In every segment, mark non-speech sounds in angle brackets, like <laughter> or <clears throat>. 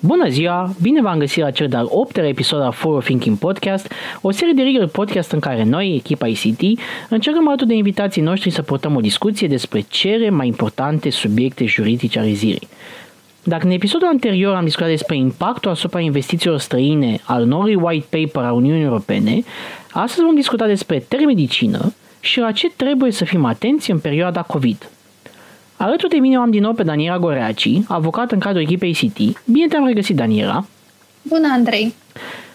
Bună ziua! Bine v-am găsit la cel de-al 8 episod al Foro Thinking Podcast, o serie de rigări podcast în care noi, echipa ICT, încercăm alături de invitații noștri să purtăm o discuție despre cele mai importante subiecte juridice ale zilei. Dacă în episodul anterior am discutat despre impactul asupra investițiilor străine al noului white paper a Uniunii Europene, astăzi vom discuta despre telemedicină și la ce trebuie să fim atenți în perioada COVID. Alături de mine am din nou pe Daniela Goreaci, avocat în cadrul echipei City. Bine te-am regăsit, Daniela! Bună, Andrei!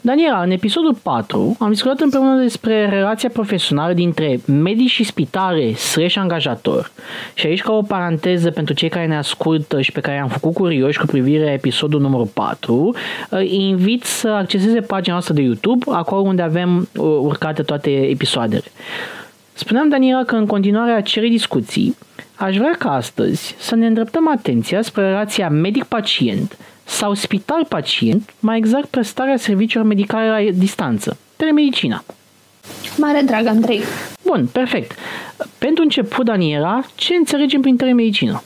Daniela, în episodul 4 am discutat împreună despre relația profesională dintre medici și spitale slash angajator. Și aici, ca o paranteză pentru cei care ne ascultă și pe care am făcut curioși cu privire la episodul numărul 4, îi invit să acceseze pagina noastră de YouTube, acolo unde avem uh, urcate toate episoadele. Spuneam, Daniela, că în continuare a cere discuții, aș vrea ca astăzi să ne îndreptăm atenția spre relația medic-pacient sau spital-pacient, mai exact prestarea serviciilor medicale la distanță, telemedicina. Mare drag, Andrei. Bun, perfect. Pentru început, Daniela, ce înțelegem prin telemedicină?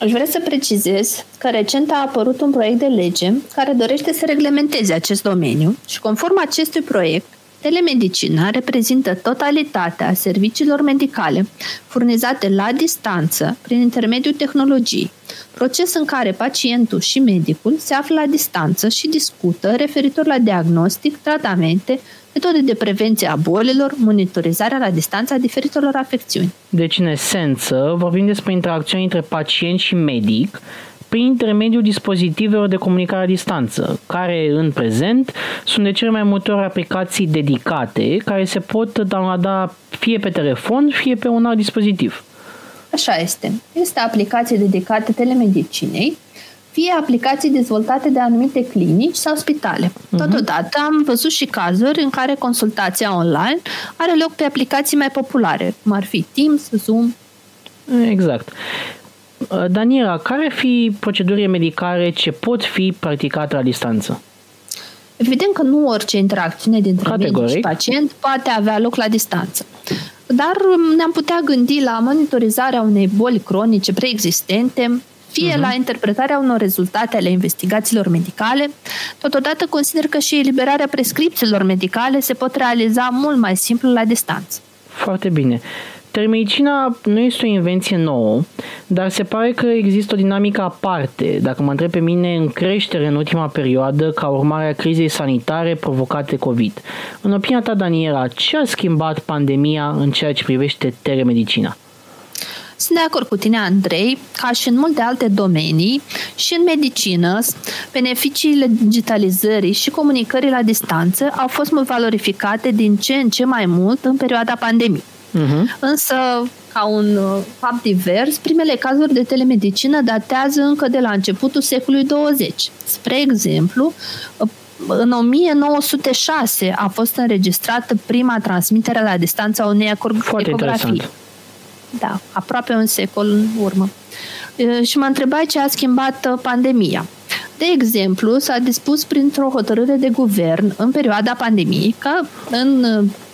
Aș vrea să precizez că recent a apărut un proiect de lege care dorește să reglementeze acest domeniu și conform acestui proiect, Telemedicina reprezintă totalitatea serviciilor medicale furnizate la distanță prin intermediul tehnologiei, proces în care pacientul și medicul se află la distanță și discută referitor la diagnostic, tratamente, metode de prevenție a bolilor, monitorizarea la distanță a diferitelor afecțiuni. Deci, în esență, vorbim despre interacțiuni între pacient și medic, prin intermediul dispozitivelor de comunicare la distanță, care în prezent sunt de cele mai multe ori aplicații dedicate care se pot downloada fie pe telefon, fie pe un alt dispozitiv. Așa este. Este aplicații dedicate telemedicinei, fie aplicații dezvoltate de anumite clinici sau spitale. Uh-huh. Totodată am văzut și cazuri în care consultația online are loc pe aplicații mai populare, cum ar fi Teams, Zoom. Exact. Uh, Daniela, care ar fi procedurile medicale ce pot fi practicate la distanță? Evident că nu orice interacțiune dintre medic și pacient poate avea loc la distanță. Dar um, ne-am putea gândi la monitorizarea unei boli cronice preexistente, fie uh-huh. la interpretarea unor rezultate ale investigațiilor medicale. Totodată consider că și eliberarea prescripțiilor medicale se pot realiza mult mai simplu la distanță. Foarte bine. Telemedicina nu este o invenție nouă, dar se pare că există o dinamică aparte, dacă mă întreb pe mine, în creștere în ultima perioadă ca urmare a crizei sanitare provocate COVID. În opinia ta, Daniela, ce a schimbat pandemia în ceea ce privește telemedicina? Sunt de acord cu tine, Andrei, ca și în multe alte domenii, și în medicină, beneficiile digitalizării și comunicării la distanță au fost mult valorificate din ce în ce mai mult în perioada pandemiei. Uh-huh. Însă, ca un uh, fapt divers, primele cazuri de telemedicină datează încă de la începutul secolului 20. Spre exemplu, uh, în 1906 a fost înregistrată prima transmitere la distanță a unei ecografii. Da, aproape un secol în urmă. Uh, și mă întrebai ce a schimbat pandemia. De exemplu, s-a dispus printr-o hotărâre de guvern în perioada pandemiei că în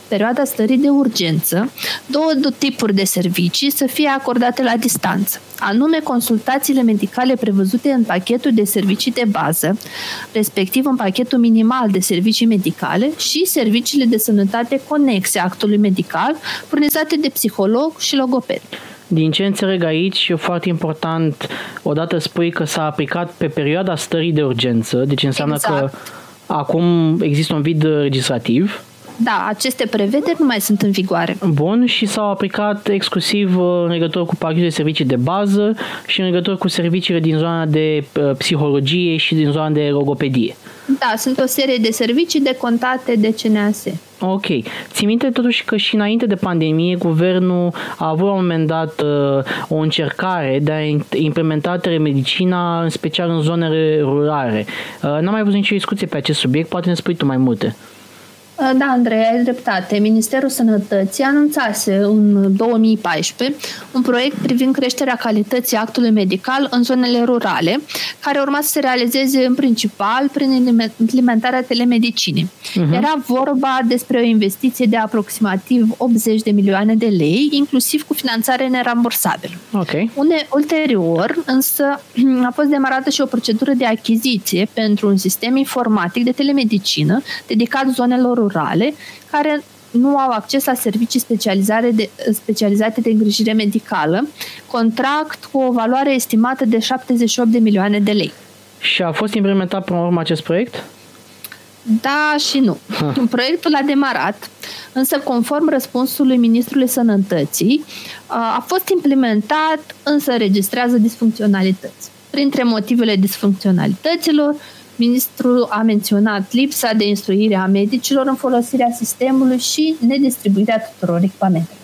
perioada stării de urgență, două tipuri de servicii să fie acordate la distanță, anume consultațiile medicale prevăzute în pachetul de servicii de bază, respectiv în pachetul minimal de servicii medicale și serviciile de sănătate conexe actului medical, furnizate de psiholog și logoped. Din ce înțeleg aici, e foarte important, odată spui că s-a aplicat pe perioada stării de urgență, deci înseamnă exact. că acum există un vid legislativ da, aceste prevederi nu mai sunt în vigoare. Bun, și s-au aplicat exclusiv uh, în legătură cu pachetul de servicii de bază și în legătură cu serviciile din zona de uh, psihologie și din zona de logopedie. Da, sunt o serie de servicii decontate de CNAS. Ok. Ți minte totuși că și înainte de pandemie, guvernul a avut la un moment dat uh, o încercare de a implementa telemedicina, în special în zonele rurale. Uh, n-am mai văzut nicio discuție pe acest subiect, poate ne spui tu mai multe. Uh, da, Andrei, ai dreptate. Ministerul Sănătății anunțase în 2014 un proiect privind creșterea calității actului medical în zonele rurale, care urma să se realizeze în principal prin implementarea telemedicinei. Uh-huh. Era vorba despre o investiție de aproximativ 80 de milioane de lei, inclusiv cu finanțare nerambursabilă. Okay. Une, ulterior, însă, <clears throat> a fost demarată și o procedură de achiziție pentru un sistem informatic de telemedicină dedicat zonelor rurale care nu au acces la servicii specializate de, specializate de îngrijire medicală, contract cu o valoare estimată de 78 de milioane de lei. Și a fost implementat până urmă acest proiect? Da și nu. Ha. Proiectul a demarat, însă conform răspunsului Ministrului Sănătății, a fost implementat, însă registrează disfuncționalități. Printre motivele disfuncționalităților Ministrul a menționat lipsa de instruire a medicilor în folosirea sistemului și nedistribuirea tuturor echipamentelor.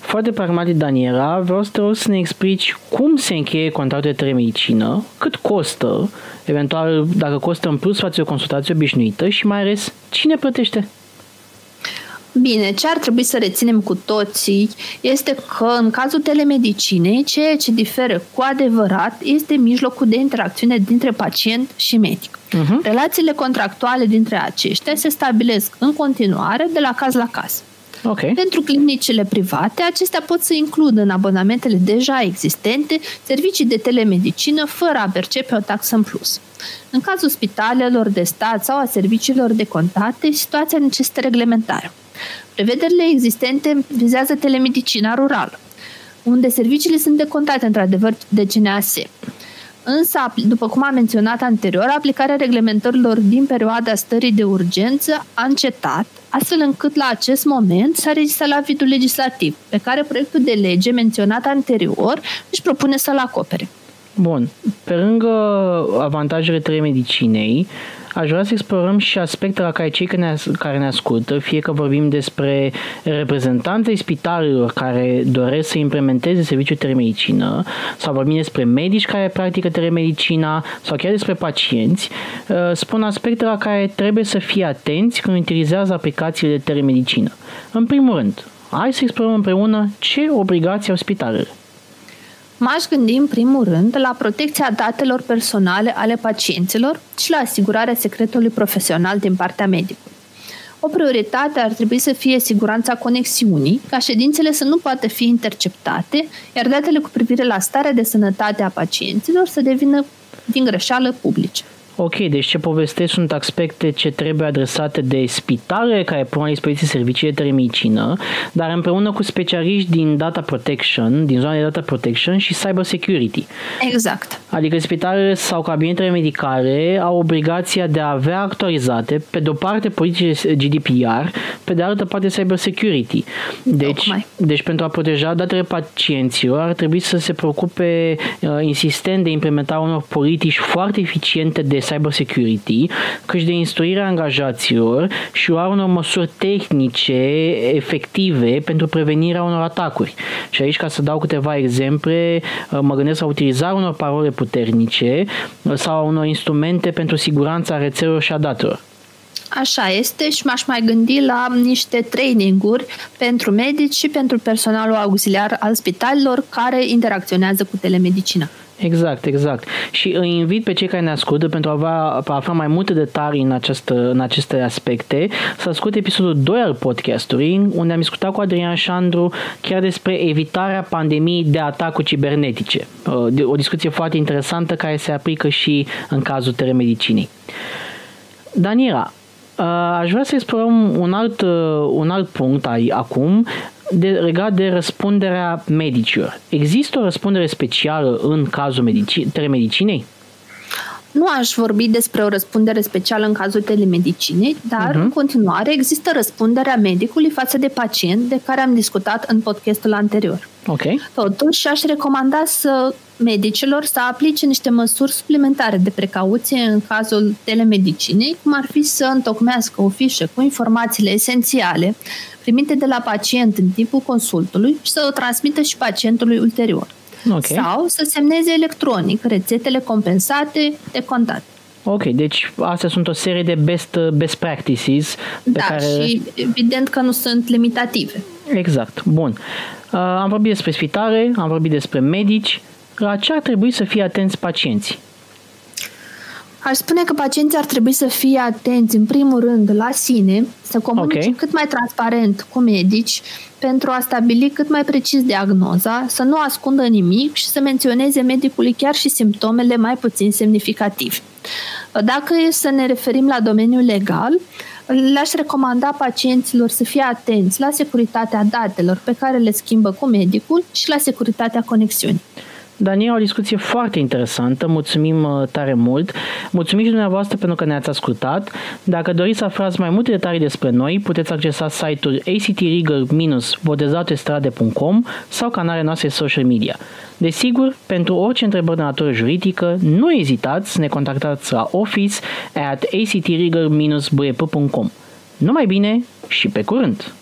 Foarte pragmatic, Daniela, vreau să te rog să ne explici cum se încheie contractul de telemedicină, cât costă, eventual dacă costă în plus față de o consultație obișnuită și mai ales cine plătește. Bine, ce ar trebui să reținem cu toții este că în cazul telemedicinei, ceea ce diferă cu adevărat este mijlocul de interacțiune dintre pacient și medic. Uh-huh. Relațiile contractuale dintre aceștia se stabilesc în continuare de la caz la caz. Okay. Pentru clinicile private, acestea pot să includă în abonamentele deja existente servicii de telemedicină fără a percepe o taxă în plus. În cazul spitalelor de stat sau a serviciilor de contate, situația necesită reglementare. Prevederile existente vizează telemedicina rurală, unde serviciile sunt decontate într-adevăr de CNAS. Însă, după cum am menționat anterior, aplicarea reglementărilor din perioada stării de urgență a încetat, astfel încât la acest moment s-a rezistat la vidul legislativ, pe care proiectul de lege menționat anterior își propune să-l acopere. Bun. Pe lângă avantajele telemedicinei, aș vrea să explorăm și aspectele la care cei care ne ascultă, fie că vorbim despre reprezentanții spitalelor care doresc să implementeze serviciul telemedicină, sau vorbim despre medici care practică telemedicina, sau chiar despre pacienți, uh, spun aspecte la care trebuie să fie atenți când utilizează aplicațiile de telemedicină. În primul rând, hai să explorăm împreună ce obligații au spitalele. M-aș gândi în primul rând la protecția datelor personale ale pacienților și la asigurarea secretului profesional din partea medicului. O prioritate ar trebui să fie siguranța conexiunii, ca ședințele să nu poată fi interceptate, iar datele cu privire la starea de sănătate a pacienților să devină din greșeală publice. Ok, deci ce povestesc sunt aspecte ce trebuie adresate de spitale care pun la dispoziție servicii de telemedicină, dar împreună cu specialiști din data protection, din zona de data protection și cyber security. Exact. Adică spitalele sau cabinetele medicale au obligația de a avea actualizate, pe de o parte politici GDPR, pe de altă parte cyber security. Deci, deci pentru a proteja datele pacienților ar trebui să se preocupe uh, insistent de implementarea unor politici foarte eficiente de cybersecurity, cât și de instruirea angajaților și luarea unor măsuri tehnice efective pentru prevenirea unor atacuri. Și aici, ca să dau câteva exemple, mă gândesc la utilizarea unor parole puternice sau a unor instrumente pentru siguranța rețelelor și a datelor. Așa este și m-aș mai gândi la niște traininguri pentru medici și pentru personalul auxiliar al spitalelor care interacționează cu telemedicina. Exact, exact. Și îi invit pe cei care ne ascultă pentru a, avea, a afla mai multe detalii în, această, în aceste aspecte să asculte episodul 2 al podcastului unde am discutat cu Adrian Șandru chiar despre evitarea pandemiei de atacuri cibernetice. Uh, o discuție foarte interesantă care se aplică și în cazul telemedicinei. Daniela, uh, aș vrea să explorăm un alt, uh, un alt punct ai, acum, de, legat de răspunderea medicilor. Există o răspundere specială în cazul medici- telemedicinei? Nu aș vorbi despre o răspundere specială în cazul telemedicinei, dar uh-huh. în continuare există răspunderea medicului față de pacient de care am discutat în podcastul anterior. Okay. Totuși, aș recomanda să medicilor să aplice niște măsuri suplimentare de precauție în cazul telemedicinei, cum ar fi să întocmească o fișă cu informațiile esențiale primite de la pacient în timpul consultului și să o transmită și pacientului ulterior. Okay. Sau să semneze electronic rețetele compensate de contact. Ok, deci astea sunt o serie de best, best practices. Pe Da, care... și evident că nu sunt limitative. Exact, bun. Uh, am vorbit despre spitale, am vorbit despre medici. La ce ar trebui să fie atenți pacienții? Aș spune că pacienții ar trebui să fie atenți, în primul rând, la sine, să comunice Ok. cât mai transparent cu medici pentru a stabili cât mai precis diagnoza, să nu ascundă nimic și să menționeze medicului chiar și simptomele mai puțin semnificative. Dacă e să ne referim la domeniul legal, le-aș recomanda pacienților să fie atenți la securitatea datelor pe care le schimbă cu medicul și la securitatea conexiunii. Daniel, o discuție foarte interesantă, mulțumim uh, tare mult. Mulțumim și dumneavoastră pentru că ne-ați ascultat. Dacă doriți să aflați mai multe detalii despre noi, puteți accesa site-ul actregal-bodezatestrade.com sau canalele noastre social media. Desigur, pentru orice întrebări de natură juridică, nu ezitați să ne contactați la office at actregal-bep.com. Numai bine și pe curând!